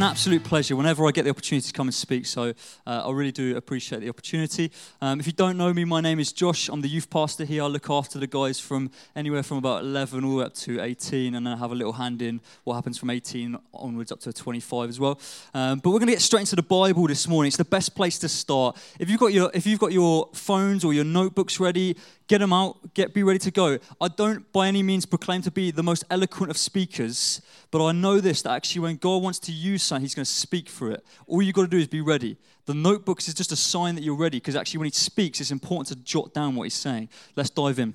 an absolute pleasure whenever I get the opportunity to come and speak. So uh, I really do appreciate the opportunity. Um, if you don't know me, my name is Josh. I'm the youth pastor here. I look after the guys from anywhere from about 11 all the way up to 18, and then I have a little hand in what happens from 18 onwards up to 25 as well. Um, but we're going to get straight into the Bible this morning. It's the best place to start. If you've got your if you've got your phones or your notebooks ready, get them out, get be ready to go. I don't by any means proclaim to be the most eloquent of speakers, but I know this that actually when God wants to use something, He's going to speak through it. All you've got to do is be ready. The notebooks is just a sign that you're ready because actually when He speaks, it's important to jot down what He's saying. Let's dive in.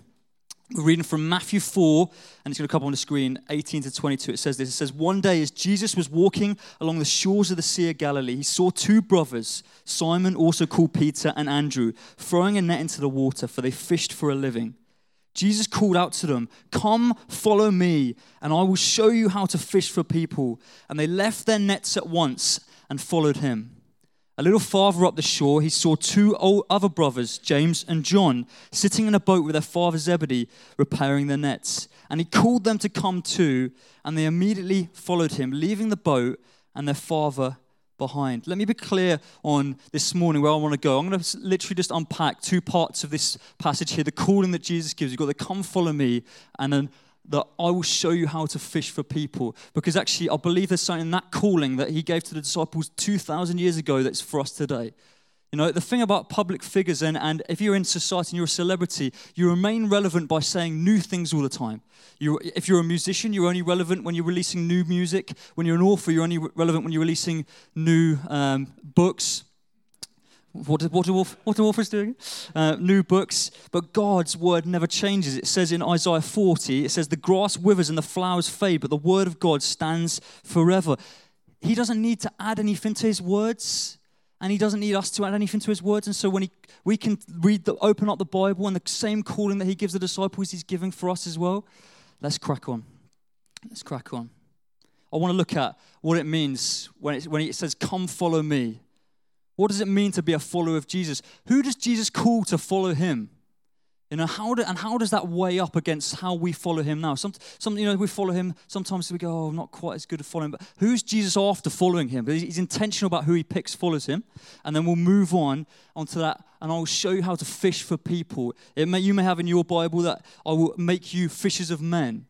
We're reading from Matthew 4, and it's going to come on the screen, 18 to 22. It says this It says, One day, as Jesus was walking along the shores of the Sea of Galilee, he saw two brothers, Simon, also called Peter, and Andrew, throwing a net into the water, for they fished for a living. Jesus called out to them, Come, follow me, and I will show you how to fish for people. And they left their nets at once and followed him. A little farther up the shore, he saw two other brothers, James and John, sitting in a boat with their father Zebedee, repairing their nets. And he called them to come too, and they immediately followed him, leaving the boat and their father behind. Let me be clear on this morning where I want to go. I'm going to literally just unpack two parts of this passage here the calling that Jesus gives. You've got the come follow me, and then that I will show you how to fish for people. Because actually, I believe there's something in that calling that he gave to the disciples 2,000 years ago that's for us today. You know, the thing about public figures, and, and if you're in society and you're a celebrity, you remain relevant by saying new things all the time. You, if you're a musician, you're only relevant when you're releasing new music. When you're an author, you're only relevant when you're releasing new um, books. What, what, do, what do authors do? Uh, new books. But God's word never changes. It says in Isaiah 40, it says, The grass withers and the flowers fade, but the word of God stands forever. He doesn't need to add anything to his words, and he doesn't need us to add anything to his words. And so when he, we can read, the, open up the Bible, and the same calling that he gives the disciples, he's giving for us as well. Let's crack on. Let's crack on. I want to look at what it means when it, when it says, Come follow me. What does it mean to be a follower of Jesus? Who does Jesus call to follow him? You know, how do, and how does that weigh up against how we follow him now? Some, some, you know, we follow him, sometimes we go, oh, I'm not quite as good at following, but who's Jesus after following him? He's, he's intentional about who he picks follows him. And then we'll move on onto that, and I'll show you how to fish for people. May, you may have in your Bible that I will make you fishers of men.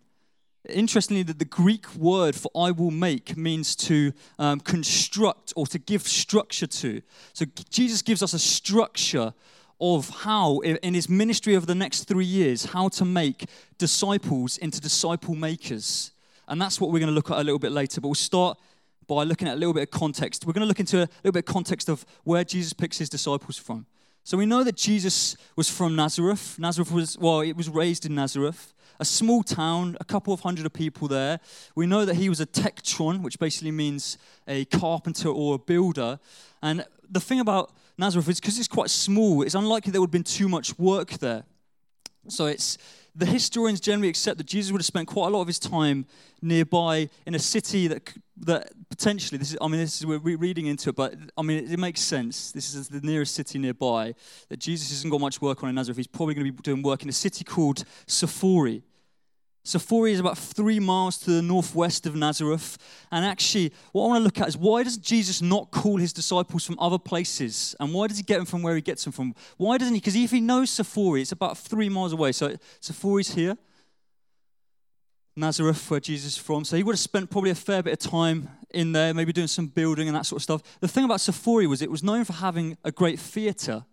Interestingly, that the Greek word for I will make means to um, construct or to give structure to. So Jesus gives us a structure of how, in his ministry over the next three years, how to make disciples into disciple makers. And that's what we're going to look at a little bit later. But we'll start by looking at a little bit of context. We're going to look into a little bit of context of where Jesus picks his disciples from. So we know that Jesus was from Nazareth. Nazareth was, well, it was raised in Nazareth a small town, a couple of hundred of people there. We know that he was a tekton, which basically means a carpenter or a builder. And the thing about Nazareth is because it's quite small, it's unlikely there would have been too much work there. So it's the historians generally accept that Jesus would have spent quite a lot of his time nearby in a city that that potentially this is I mean this is we're reading into it, but I mean it, it makes sense. This is the nearest city nearby that Jesus hasn't got much work on in Nazareth. He's probably going to be doing work in a city called Sepphoris. Sepphoris is about three miles to the northwest of Nazareth. And actually, what I want to look at is why does Jesus not call his disciples from other places? And why does he get them from where he gets them from? Why doesn't he? Because if he knows Sepphoris, it's about three miles away. So Sepphoris here, Nazareth, where Jesus is from. So he would have spent probably a fair bit of time in there, maybe doing some building and that sort of stuff. The thing about Sephori was it was known for having a great theatre.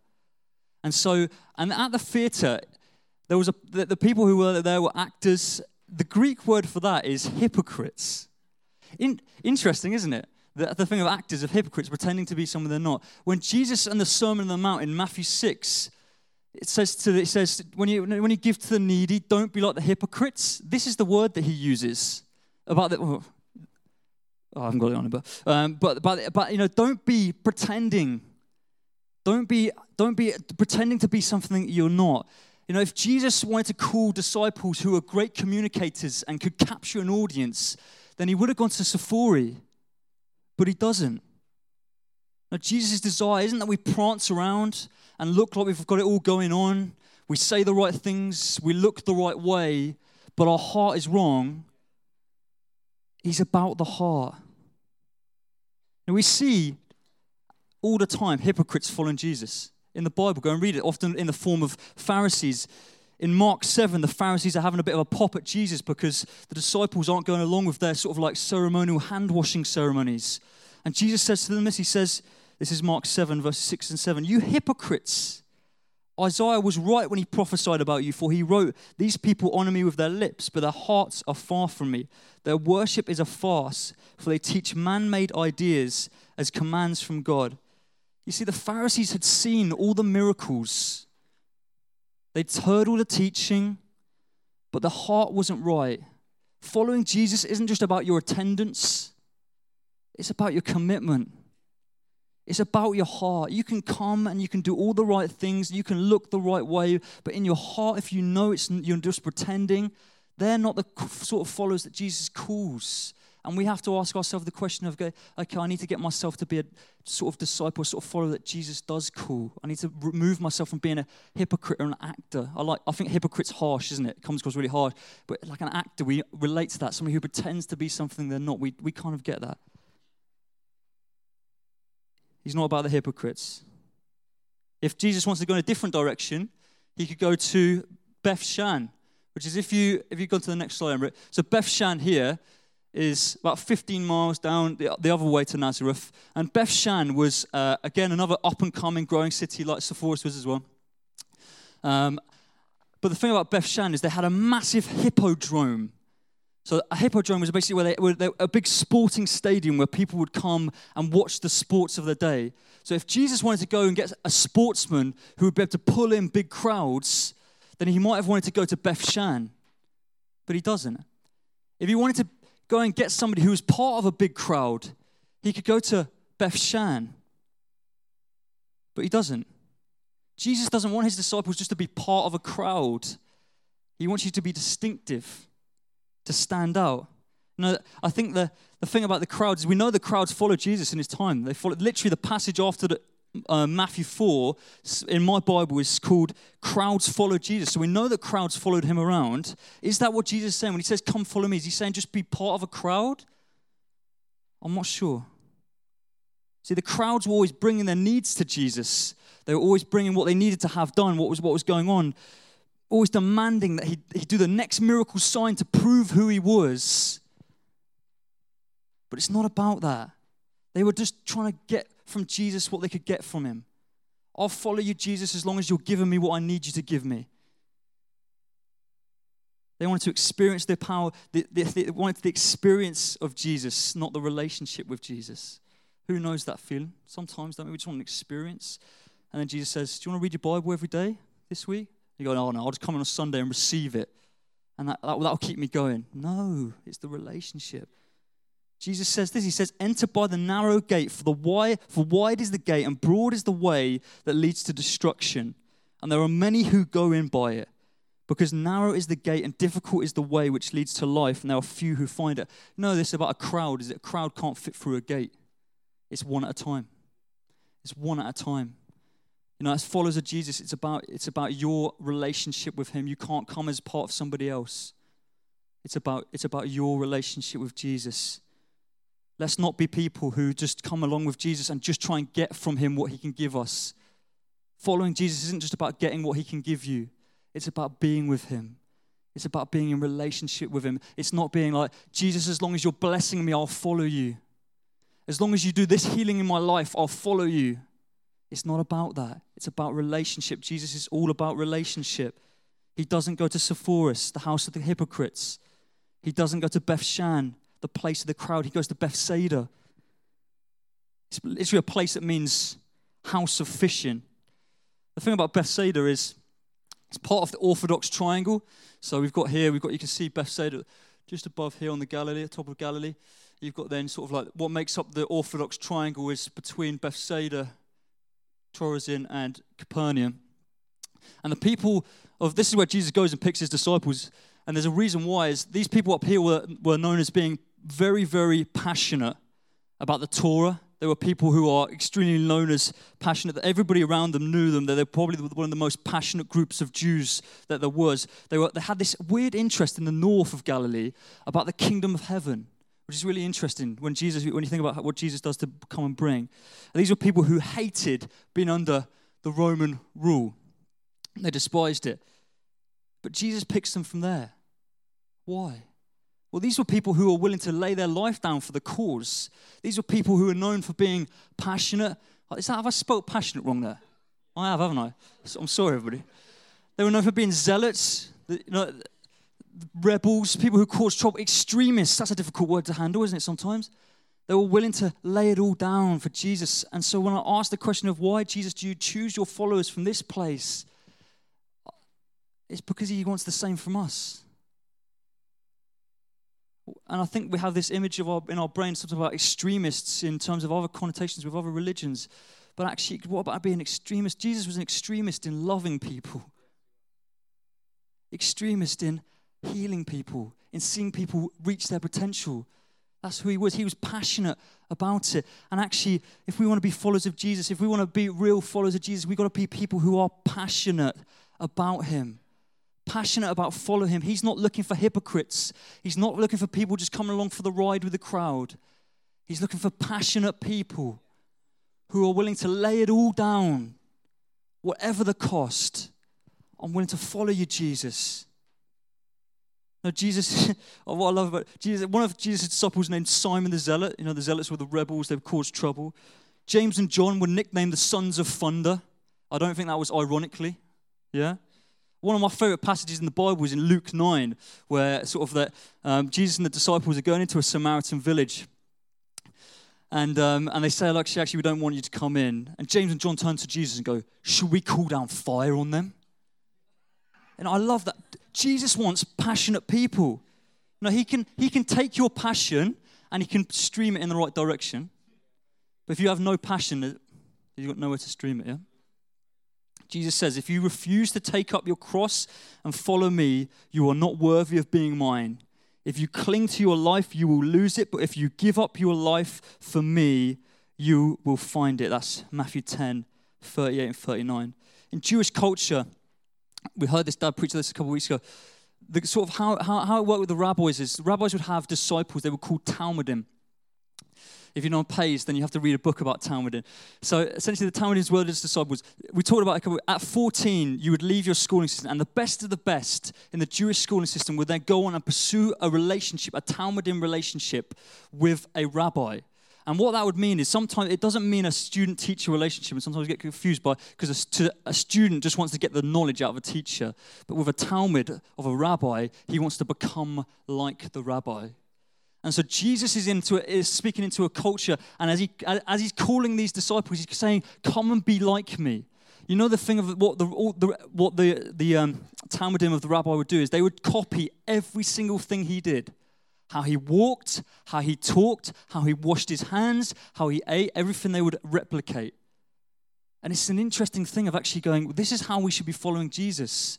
And so, and at the theatre, there was a, the, the people who were there were actors. The Greek word for that is hypocrites. In, interesting, isn't it? The, the thing of actors, of hypocrites, pretending to be someone they're not. When Jesus and the Sermon on the Mount in Matthew 6, it says, to, it says when, you, when you give to the needy, don't be like the hypocrites. This is the word that he uses about the. Oh, I haven't got it on it, but, um, but, but, but, you know, don't be pretending. Don't be, don't be pretending to be something you're not. You know, if Jesus wanted to call disciples who were great communicators and could capture an audience, then he would have gone to Sepphoris, but he doesn't. Now, Jesus' desire isn't that we prance around and look like we've got it all going on. We say the right things, we look the right way, but our heart is wrong. He's about the heart. And we see all the time hypocrites following Jesus. In the Bible, go and read it, often in the form of Pharisees. In Mark 7, the Pharisees are having a bit of a pop at Jesus because the disciples aren't going along with their sort of like ceremonial hand washing ceremonies. And Jesus says to them this He says, This is Mark 7, verses 6 and 7. You hypocrites! Isaiah was right when he prophesied about you, for he wrote, These people honor me with their lips, but their hearts are far from me. Their worship is a farce, for they teach man made ideas as commands from God. You see, the Pharisees had seen all the miracles, they'd heard all the teaching, but the heart wasn't right. Following Jesus isn't just about your attendance, it's about your commitment. It's about your heart. You can come and you can do all the right things. You can look the right way, but in your heart, if you know it's you're just pretending, they're not the sort of followers that Jesus calls. And we have to ask ourselves the question of, okay, I need to get myself to be a sort of disciple, sort of follower that Jesus does call. I need to remove myself from being a hypocrite or an actor. I like, I think hypocrite's harsh, isn't it? It comes across really hard. But like an actor, we relate to that. Somebody who pretends to be something they're not. We, we kind of get that. He's not about the hypocrites. If Jesus wants to go in a different direction, he could go to Beth Shan, which is if you if you go to the next slide, so Beth Shan here is about 15 miles down the, the other way to Nazareth. And Beth Shan was, uh, again, another up and coming growing city like Sepphoris was as well. Um, but the thing about Beth Shan is they had a massive hippodrome. So a hippodrome was basically where they, where they, a big sporting stadium where people would come and watch the sports of the day. So if Jesus wanted to go and get a sportsman who would be able to pull in big crowds, then he might have wanted to go to Beth Shan, but he doesn't. If he wanted to go and get somebody who was part of a big crowd, he could go to Beth Shan, but he doesn't. Jesus doesn't want his disciples just to be part of a crowd. He wants you to be distinctive, to stand out. Know, I think the, the thing about the crowds is we know the crowds followed Jesus in his time. They followed literally the passage after the, uh, Matthew 4 in my Bible is called Crowds Follow Jesus. So we know that crowds followed him around. Is that what Jesus is saying when he says, Come follow me? Is he saying just be part of a crowd? I'm not sure. See, the crowds were always bringing their needs to Jesus. They were always bringing what they needed to have done, what was, what was going on, always demanding that he, he do the next miracle sign to prove who he was. But it's not about that. They were just trying to get from Jesus what they could get from him. I'll follow you, Jesus, as long as you're giving me what I need you to give me. They wanted to experience their power. They, they, they, wanted the experience of Jesus, not the relationship with Jesus. Who knows that feeling? Sometimes, don't we? We just want an experience. And then Jesus says, Do you want to read your Bible every day this week? You go, Oh, no, I'll just come on a Sunday and receive it. And that, that, that'll keep me going. No, it's the relationship. Jesus says this. He says, Enter by the narrow gate, for the wide, for wide is the gate, and broad is the way that leads to destruction. And there are many who go in by it. Because narrow is the gate and difficult is the way which leads to life, and there are few who find it. No, this about a crowd is that a crowd can't fit through a gate. It's one at a time. It's one at a time. You know, as followers of Jesus, it's about it's about your relationship with him. You can't come as part of somebody else. It's about it's about your relationship with Jesus. Let's not be people who just come along with Jesus and just try and get from him what he can give us. Following Jesus isn't just about getting what he can give you, it's about being with him. It's about being in relationship with him. It's not being like, Jesus, as long as you're blessing me, I'll follow you. As long as you do this healing in my life, I'll follow you. It's not about that. It's about relationship. Jesus is all about relationship. He doesn't go to Sepphoris, the house of the hypocrites. He doesn't go to Beth Shan, the place of the crowd. He goes to Bethsaida. It's literally a place that means house of fishing. The thing about Bethsaida is it's part of the Orthodox triangle. So we've got here, we've got, you can see Bethsaida just above here on the Galilee, top of Galilee. You've got then sort of like what makes up the Orthodox triangle is between Bethsaida, Chorazin, and Capernaum. And the people of this is where Jesus goes and picks his disciples. And there's a reason why is these people up here were, were known as being very, very passionate about the Torah. There were people who are extremely known as passionate, that everybody around them knew them, that they're probably one of the most passionate groups of Jews that there was. They, were, they had this weird interest in the north of Galilee about the kingdom of heaven, which is really interesting when Jesus, when you think about what Jesus does to come and bring. And these were people who hated being under the Roman rule. They despised it. But Jesus picks them from there. Why? Well, these were people who were willing to lay their life down for the cause. These were people who were known for being passionate. Oh, is that, have I spoke passionate wrong there? I have, haven't I? I'm sorry, everybody. They were known for being zealots, you know, rebels, people who caused trouble, extremists. That's a difficult word to handle, isn't it, sometimes? They were willing to lay it all down for Jesus. And so when I asked the question of why, Jesus, do you choose your followers from this place? It's because he wants the same from us. And I think we have this image of our, in our brain, something about extremists in terms of other connotations with other religions. But actually, what about being an extremist? Jesus was an extremist in loving people, extremist in healing people, in seeing people reach their potential. That's who he was. He was passionate about it. And actually, if we want to be followers of Jesus, if we want to be real followers of Jesus, we've got to be people who are passionate about him. Passionate about following him. He's not looking for hypocrites. He's not looking for people just coming along for the ride with the crowd. He's looking for passionate people who are willing to lay it all down, whatever the cost. I'm willing to follow you, Jesus. No, Jesus, oh, what I love about Jesus, one of Jesus' disciples named Simon the Zealot. You know, the Zealots were the rebels, They've caused trouble. James and John were nicknamed the sons of thunder. I don't think that was ironically. Yeah? One of my favorite passages in the Bible is in Luke 9, where sort of that um, Jesus and the disciples are going into a Samaritan village. And, um, and they say, like, actually, we don't want you to come in. And James and John turn to Jesus and go, Should we call down fire on them? And I love that. Jesus wants passionate people. Now, he can, he can take your passion and he can stream it in the right direction. But if you have no passion, you've got nowhere to stream it, yeah? Jesus says, If you refuse to take up your cross and follow me, you are not worthy of being mine. If you cling to your life, you will lose it. But if you give up your life for me, you will find it. That's Matthew 10, 38 and 39. In Jewish culture, we heard this dad preach this a couple of weeks ago. The sort of how, how, how it worked with the rabbis is the rabbis would have disciples, they were called Talmudim. If you're not pays, then you have to read a book about Talmudim. So essentially, the Talmudim's were his disciples. We talked about it at 14, you would leave your schooling system, and the best of the best in the Jewish schooling system would then go on and pursue a relationship, a Talmudim relationship with a rabbi. And what that would mean is sometimes it doesn't mean a student teacher relationship, and sometimes we get confused by because a, a, student just wants to get the knowledge out of a teacher. But with a Talmud of a rabbi, he wants to become like the rabbi. And so Jesus is, into is speaking into a culture, and as, he, as he's calling these disciples, he's saying, Come and be like me. You know the thing of what the, the what the, the um, Talmudim of the rabbi would do is they would copy every single thing he did how he walked, how he talked, how he washed his hands, how he ate, everything they would replicate. And it's an interesting thing of actually going, this is how we should be following Jesus.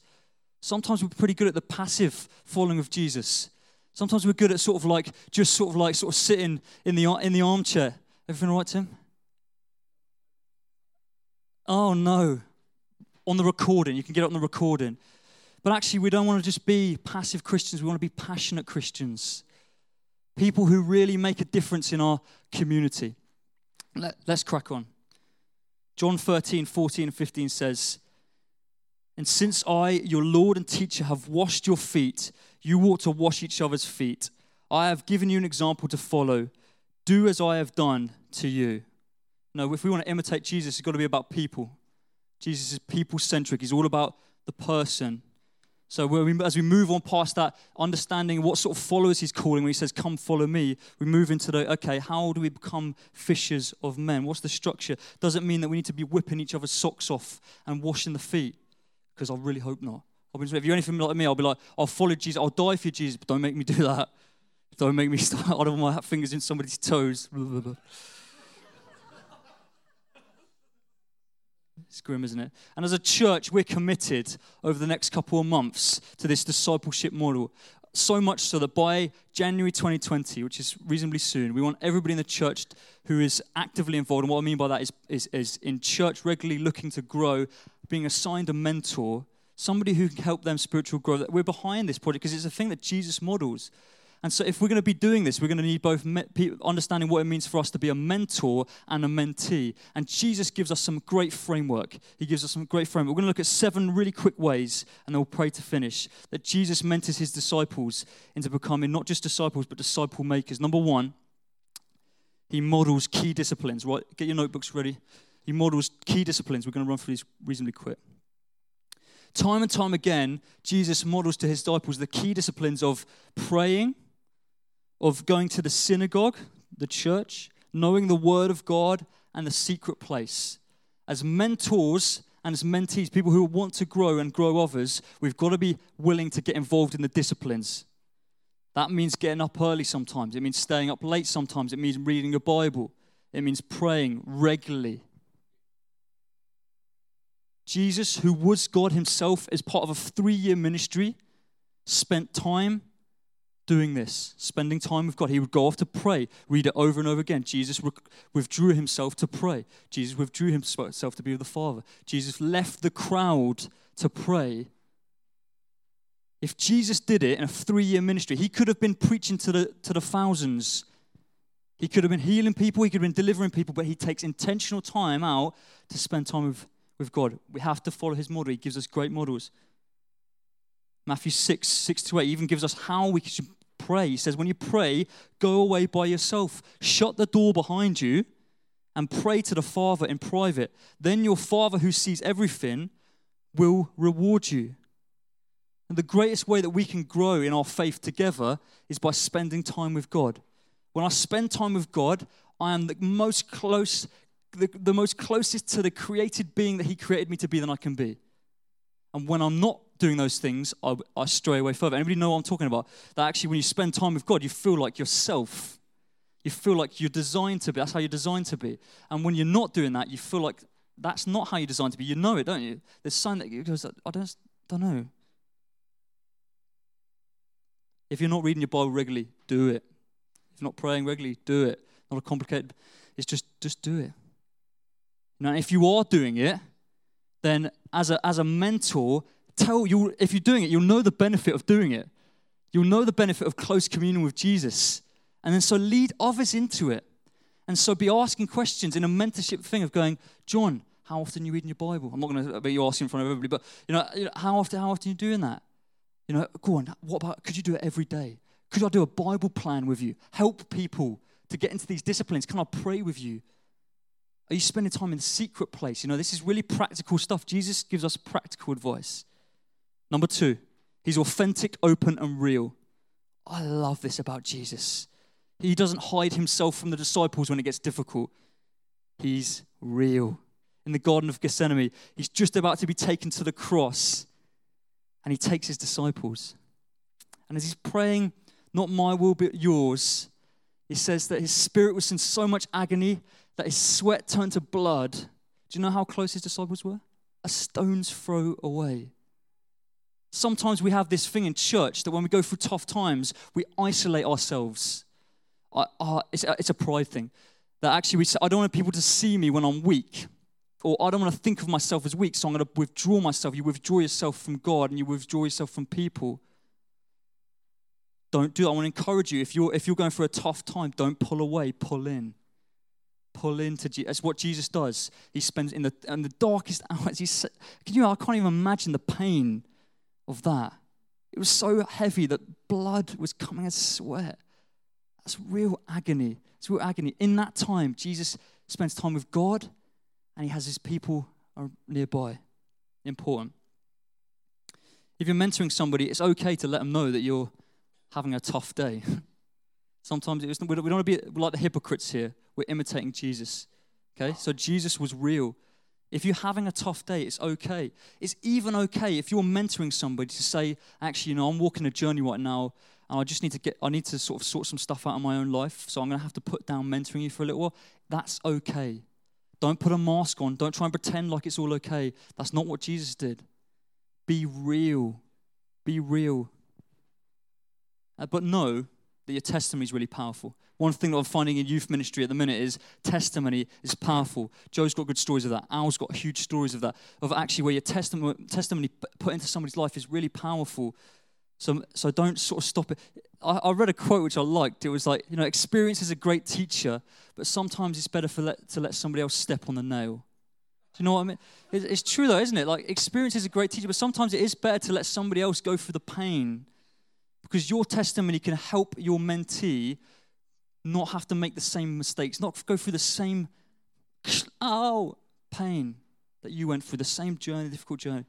Sometimes we're pretty good at the passive following of Jesus. Sometimes we're good at sort of like, just sort of like, sort of sitting in the, in the armchair. Everything all right, Tim? Oh, no. On the recording. You can get it on the recording. But actually, we don't want to just be passive Christians. We want to be passionate Christians people who really make a difference in our community. Let, us crack on. John 13, 14, and 15 says, And since I, your Lord and teacher, have washed your feet, you ought to wash each other's feet. I have given you an example to follow. Do as I have done to you. No, if we want to imitate Jesus, it's got to be about people. Jesus is people centric, he's all about the person. So as we move on past that, understanding what sort of followers he's calling when he says, Come follow me, we move into the, okay, how do we become fishers of men? What's the structure? Does it mean that we need to be whipping each other's socks off and washing the feet? Because I really hope not. I'll be, If you're anything like me, I'll be like, I'll follow Jesus, I'll die for Jesus, but don't make me do that. Don't make me start, I want my fingers in somebody's toes. It's grim, isn't it? And as a church, we're committed over the next couple of months to this discipleship model. So much so that by January 2020, which is reasonably soon, we want everybody in the church who is actively involved. And what I mean by that is, is, is in church, regularly looking to grow, being assigned a mentor, somebody who can help them spiritual growth. We're behind this project because it's a thing that Jesus models. And so, if we're going to be doing this, we're going to need both understanding what it means for us to be a mentor and a mentee. And Jesus gives us some great framework. He gives us some great framework. We're going to look at seven really quick ways, and then we'll pray to finish, that Jesus mentors his disciples into becoming not just disciples, but disciple makers. Number one, he models key disciplines. Right? Get your notebooks ready. He models key disciplines. We're going to run through these reasonably quick. Time and time again, Jesus models to his disciples the key disciplines of praying, of going to the synagogue, the church, knowing the word of God, and the secret place. As mentors and as mentees, people who want to grow and grow others, we've got to be willing to get involved in the disciplines. That means getting up early sometimes. It means staying up late sometimes. It means reading your Bible. It means praying regularly. Jesus, who was God himself as part of a three year ministry, spent time doing this, spending time with God. He would go off to pray, read it over and over again. Jesus withdrew himself to pray. Jesus withdrew himself to be with the Father. Jesus left the crowd to pray. If Jesus did it in a three year ministry, he could have been preaching to the, to the thousands. He could have been healing people, he could have been delivering people, but he takes intentional time out to spend time with, with God. We have to follow his model. He gives us great models. Matthew 6, 6 to 8 even gives us how we should pray. He says, when you pray, go away by yourself, shut the door behind you, and pray to the Father in private. Then your Father who sees everything will reward you. And the greatest way that we can grow in our faith together is by spending time with God. When I spend time with God, I am the most close, the, the most closest to the created being that He created me to be than I can be. And when I'm not doing those things, I, I stray away further. Anybody know what I'm talking about? That actually, when you spend time with God, you feel like yourself. You feel like you're designed to be. That's how you're designed to be. And when you're not doing that, you feel like that's not how you're designed to be. You know it, don't you? There's something that goes, I don't, don't know. If you're not reading your Bible regularly, do it. If you're not praying regularly, do it. Not a complicated. It's just just do it. Now, if you are doing it, then as a as a mentor, tell you if you're doing it, you'll know the benefit of doing it. You'll know the benefit of close communion with Jesus. And then so lead others into it. And so be asking questions in a mentorship thing of going, John, how often are you reading your Bible? I'm not going to be asking in front of everybody, but you know, how often how often are you doing that? You know, go on, what about could you do it every day? Could I do a Bible plan with you? Help people to get into these disciplines. Can I pray with you? Are you spending time in secret place? You know, this is really practical stuff. Jesus gives us practical advice. Number two, he's authentic, open, and real. I love this about Jesus. He doesn't hide himself from the disciples when it gets difficult. He's real. In the Garden of Gethsemane, he's just about to be taken to the cross, and he takes his disciples. And as he's praying, Not my will, but yours, he says that his spirit was in so much agony that his sweat turned to blood. Do you know how close his disciples were? A stone's throw away. Sometimes we have this thing in church that when we go through tough times, we isolate ourselves. It's, a, it's, a, pride thing. That actually, we say, I don't want people to see me when I'm weak. Or I don't want to think of myself as weak, so I'm going to withdraw myself. You withdraw yourself from God and you withdraw yourself from people. Don't do that. I want to encourage you. If you're, if you're going through a tough time, don't pull away, pull in. Pull into Jesus. That's what Jesus does. He spends in the, in the darkest hours. He's, can you, I can't even imagine the pain of that. It was so heavy that blood was coming as sweat. That's real agony. It's real agony. In that time, Jesus spends time with God and he has his people uh, nearby. Important. If you're mentoring somebody, it's okay to let them know that you're having a tough day. Sometimes was, we don't want to be like the hypocrites here. We're imitating Jesus. Okay? So Jesus was real. If you're having a tough day, it's okay. It's even okay if you're mentoring somebody to say, actually, you know, I'm walking a journey right now, and I just need to get, I need to sort of sort some stuff out of my own life, so I'm going to have to put down mentoring you for a little while. That's okay. Don't put a mask on. Don't try and pretend like it's all okay. That's not what Jesus did. Be real. Be real. Uh, but know that your testimony is really powerful. One thing that I'm finding in youth ministry at the minute is testimony is powerful. Joe's got good stories of that. Al's got huge stories of that, of actually where your testimony, testimony put into somebody's life is really powerful. So, so don't sort of stop it. I, I read a quote which I liked. It was like, you know, experience is a great teacher, but sometimes it's better for let, to let somebody else step on the nail. Do you know what I mean? It's, it's true though, isn't it? Like experience is a great teacher, but sometimes it is better to let somebody else go through the pain because your testimony can help your mentee not have to make the same mistakes, not go through the same oh pain that you went through, the same journey, difficult journey.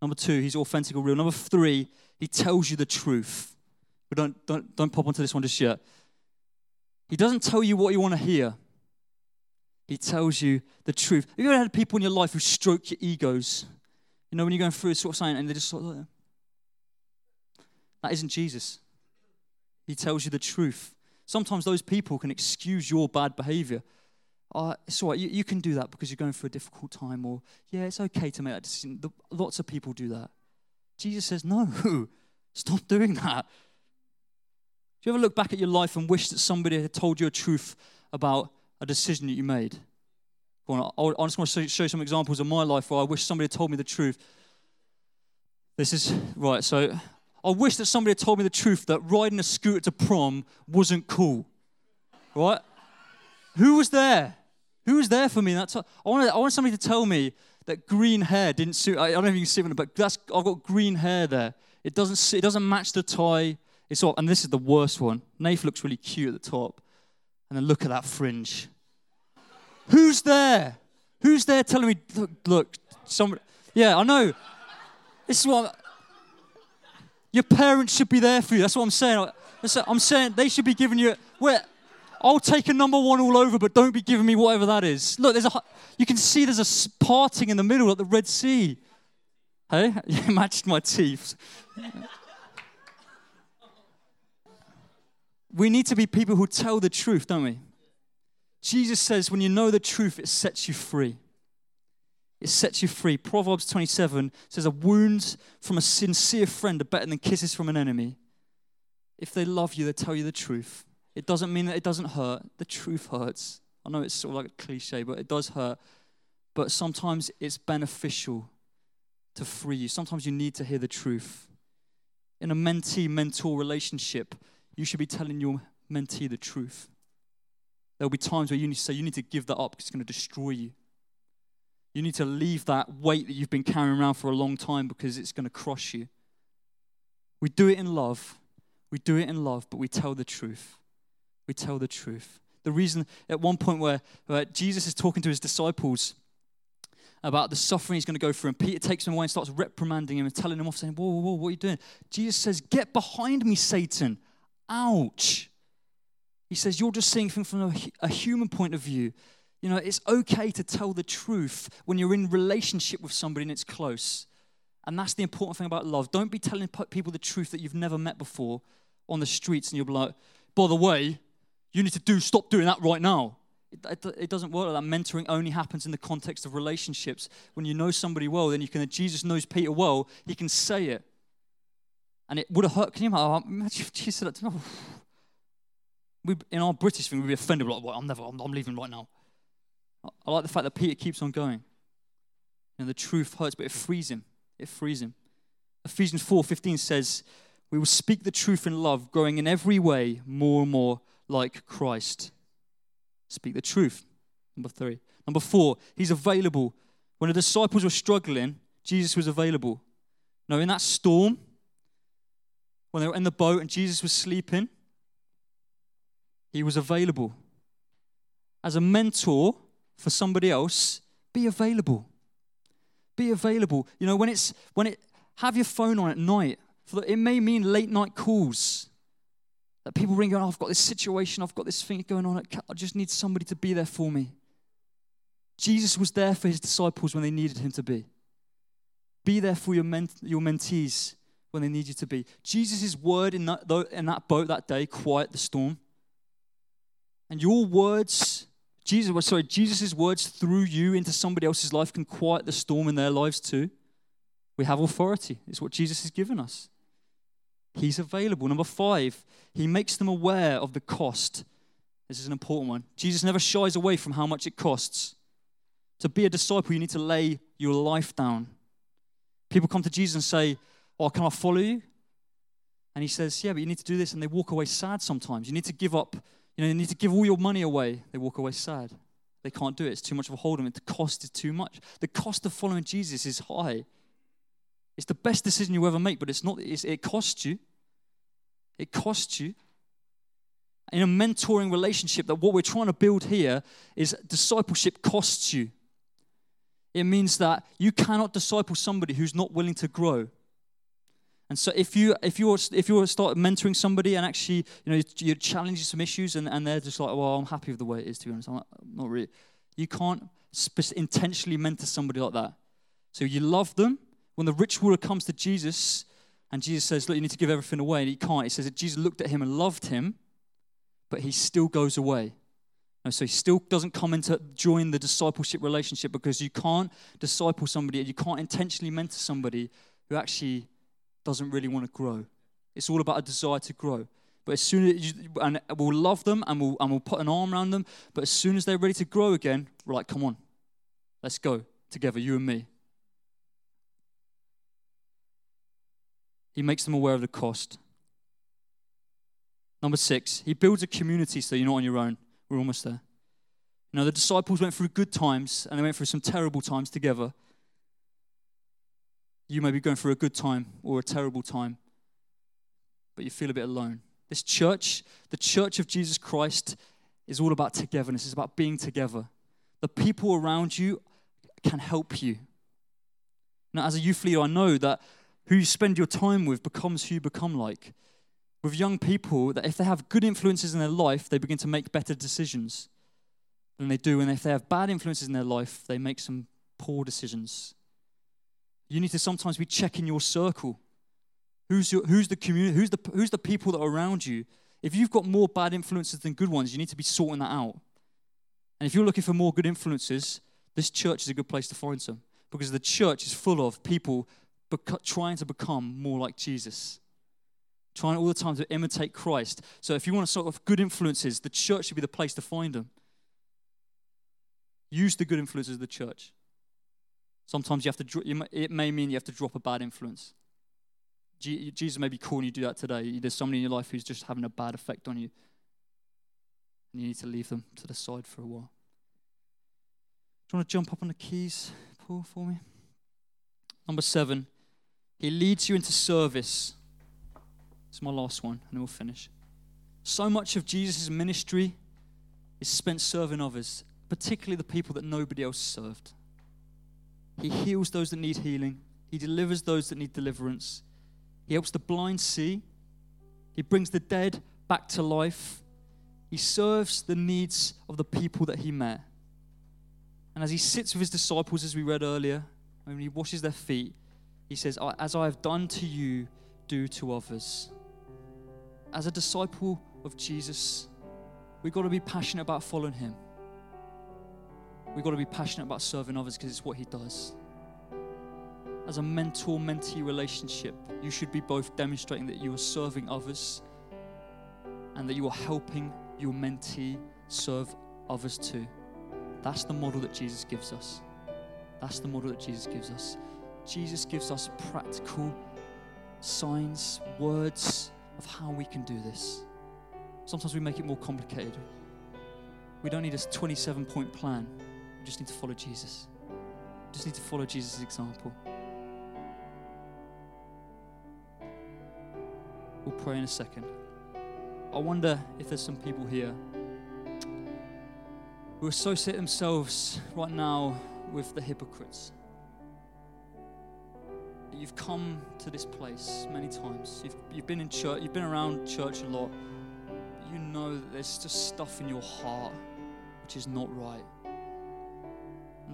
Number two, he's authentic or real. Number three, he tells you the truth. But don't, don't, don't pop onto this one just yet. He doesn't tell you what you want to hear. He tells you the truth. Have you ever had people in your life who stroke your egos? You know, when you're going through a sort of something and they just sort of like, that isn't Jesus. He tells you the truth. Sometimes those people can excuse your bad behavior. Oh, it's all right, you, you can do that because you're going through a difficult time, or yeah, it's okay to make that decision. The, lots of people do that. Jesus says, no, stop doing that. Do you ever look back at your life and wish that somebody had told you a truth about a decision that you made? On, I just want to show you some examples of my life where I wish somebody had told me the truth. This is right. So I wish that somebody had told me the truth that riding a scooter to prom wasn't cool. Right? Who was there? Who was there for me? That's I want. I want somebody to tell me that green hair didn't suit. I, don't know if you can see it, but that's I've got green hair there. It doesn't. It doesn't match the tie. It's all. And this is the worst one. Nath looks really cute at the top, and then look at that fringe. Who's there? Who's there telling me? Look, look somebody. Yeah, I know. This is what. Your parents should be there for you. That's what I'm saying. I'm saying they should be giving you. I'll take a number one all over, but don't be giving me whatever that is. Look, there's a. You can see there's a parting in the middle at the Red Sea. Hey, you matched my teeth. we need to be people who tell the truth, don't we? Jesus says, when you know the truth, it sets you free. It sets you free. Proverbs 27 says, A wound from a sincere friend are better than kisses from an enemy. If they love you, they tell you the truth. It doesn't mean that it doesn't hurt. The truth hurts. I know it's sort of like a cliche, but it does hurt. But sometimes it's beneficial to free you. Sometimes you need to hear the truth. In a mentee mentor relationship, you should be telling your mentee the truth. There'll be times where you need to say, you need to give that up because it's going to destroy you. You need to leave that weight that you've been carrying around for a long time because it's going to crush you. We do it in love. We do it in love, but we tell the truth. We tell the truth. The reason, at one point where, where Jesus is talking to his disciples about the suffering he's going to go through, and Peter takes him away and starts reprimanding him and telling him off, saying, Whoa, whoa, whoa, what are you doing? Jesus says, Get behind me, Satan. Ouch. He says, You're just seeing things from a, a human point of view. You know, it's okay to tell the truth when you're in relationship with somebody and it's close. And that's the important thing about love. Don't be telling people the truth that you've never met before on the streets and you'll be like, by the way, you need to do, stop doing that right now. It, it, it, doesn't work like that. Mentoring only happens in the context of relationships. When you know somebody well, then you can, Jesus knows Peter well, he can say it. And it would have hurt. Can you imagine if Jesus said that to me? We, in our British thing, we'd be offended. Like, well, I'm never, I'm, I'm leaving right now. I like the fact that Peter keeps on going. You know, the truth hurts, but it frees him. It frees him. Ephesians 4:15 says, "We will speak the truth in love, growing in every way more and more like Christ." Speak the truth. Number 3. Number 4, he's available. When the disciples were struggling, Jesus was available. Now, in that storm, when they were in the boat and Jesus was sleeping, he was available. As a mentor, for somebody else, be available. Be available. You know, when it's when it have your phone on at night. For it may mean late night calls. That people ring going, oh, I've got this situation, I've got this thing going on. I just need somebody to be there for me. Jesus was there for his disciples when they needed him to be. Be there for your, ment- your mentees when they need you to be. Jesus' word in that, in that boat that day quiet the storm. And your words Jesus, sorry, Jesus' words through you into somebody else's life can quiet the storm in their lives too. We have authority. It's what Jesus has given us. He's available. Number five, he makes them aware of the cost. This is an important one. Jesus never shies away from how much it costs. To be a disciple, you need to lay your life down. People come to Jesus and say, Oh, can I follow you? And he says, Yeah, but you need to do this. And they walk away sad sometimes. You need to give up, you know, you need to give all your money away. They walk away sad. They can't do it. It's too much of a hold on it. The cost is too much. The cost of following Jesus is high. It's the best decision you ever make, but it's not, it's, it costs you. It costs you. In a mentoring relationship, that what we're trying to build here is discipleship costs you. It means that you cannot disciple somebody who's not willing to grow. And so if you if you if you start mentoring somebody and actually you know you're challenging some issues and, and they're just like well I'm happy with the way it is to be honest I'm not really you can't intentionally mentor somebody like that. So you love them when the rich ruler comes to Jesus and Jesus says look you need to give everything away and he can't. He says that Jesus looked at him and loved him, but he still goes away. And so he still doesn't come into join the discipleship relationship because you can't disciple somebody and you can't intentionally mentor somebody who actually doesn't really want to grow. It's all about a desire to grow. But as soon as you, and we'll love them and we'll, and we'll put an arm around them, but as soon as they're ready to grow again, we're like, come on, let's go together, you and me. He makes them aware of the cost. Number six, he builds a community so you're not on your own. We're almost there. Know, the disciples went through good times and they went through some terrible times together. You may be going through a good time or a terrible time, but you feel a bit alone. This church, the church of Jesus Christ, is all about togetherness, it's about being together. The people around you can help you. Now, as a youth leader, I know that who you spend your time with becomes who you become like. With young people, that if they have good influences in their life, they begin to make better decisions than they do. And if they have bad influences in their life, they make some poor decisions. You need to sometimes be checking your circle. Who's, your, who's the community? Who's the, who's the people that are around you? If you've got more bad influences than good ones, you need to be sorting that out. And if you're looking for more good influences, this church is a good place to find some because the church is full of people beca- trying to become more like Jesus, trying all the time to imitate Christ. So if you want to sort of good influences, the church should be the place to find them. Use the good influences of the church. Sometimes you have to, it may mean you have to drop a bad influence. Jesus may be calling you to do that today. There's somebody in your life who's just having a bad effect on you. And you need to leave them to the side for a while. Do you want to jump up on the keys, Paul, for me? Number seven, he leads you into service. It's my last one, and then we'll finish. So much of Jesus' ministry is spent serving others, particularly the people that nobody else served. He heals those that need healing. He delivers those that need deliverance. He helps the blind see. He brings the dead back to life. He serves the needs of the people that he met. And as he sits with his disciples, as we read earlier, when he washes their feet, he says, As I have done to you, do to others. As a disciple of Jesus, we've got to be passionate about following him. We've got to be passionate about serving others because it's what He does. As a mentor mentee relationship, you should be both demonstrating that you are serving others and that you are helping your mentee serve others too. That's the model that Jesus gives us. That's the model that Jesus gives us. Jesus gives us practical signs, words of how we can do this. Sometimes we make it more complicated. We don't need a 27 point plan just need to follow Jesus. Just need to follow Jesus' example. We'll pray in a second. I wonder if there's some people here who associate themselves right now with the hypocrites. You've come to this place many times. You've, you've been in church, you've been around church a lot. You know that there's just stuff in your heart which is not right.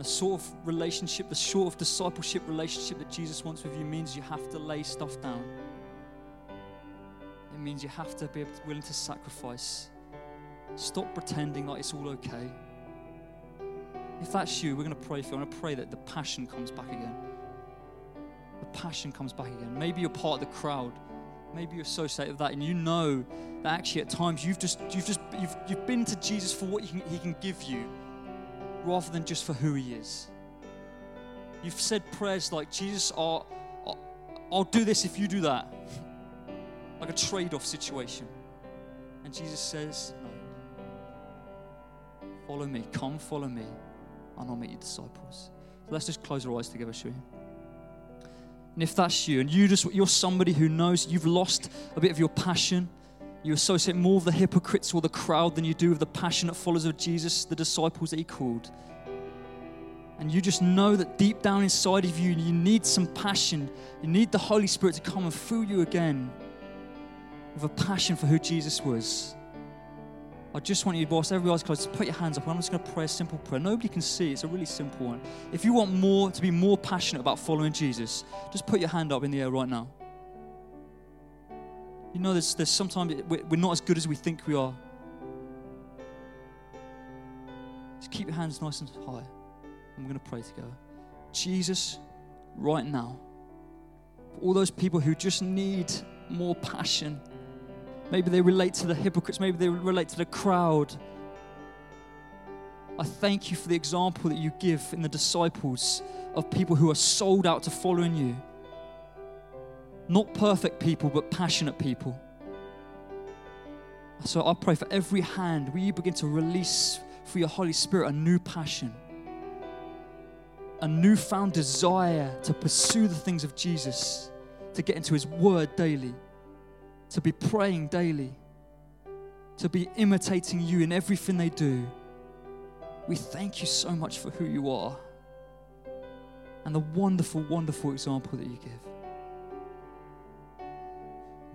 The sort of relationship, the sort of discipleship relationship that Jesus wants with you means you have to lay stuff down. It means you have to be willing to sacrifice. Stop pretending like it's all okay. If that's you, we're going to pray for you. I'm going to pray that the passion comes back again. The passion comes back again. Maybe you're part of the crowd. Maybe you're associated with that, and you know that actually at times you've just you've just you've, you've been to Jesus for what he can, he can give you rather than just for who He is. You've said prayers like, Jesus, I'll, I'll, do this if you do that. like a trade off situation. And Jesus says, No. Follow me. Come follow me, and I'll make you disciples. So let's just close our eyes together, shall we? And if that's you, and you just you're somebody who knows you've lost a bit of your passion, you associate more of the hypocrites or the crowd than you do with the passionate followers of Jesus, the disciples that he called. And you just know that deep down inside of you, you need some passion. You need the Holy Spirit to come and fill you again with a passion for who Jesus was. I just want you, boss, every eyes closed, put your hands up. I'm just going to pray a simple prayer. Nobody can see. It's a really simple one. If you want more to be more passionate about following Jesus, just put your hand up in the air right now. You know, there's, there's sometimes we're not as good as we think we are. Just keep your hands nice and high. I'm going to pray together. Jesus, right now, for all those people who just need more passion Maybe they relate to the hypocrites. Maybe they relate to the crowd. I thank you for the example that you give in the disciples of people who are sold out to following you. Not perfect people, but passionate people. So I pray for every hand, will you begin to release for your Holy Spirit a new passion, a newfound desire to pursue the things of Jesus, to get into His Word daily to be praying daily, to be imitating you in everything they do. We thank you so much for who you are and the wonderful, wonderful example that you give.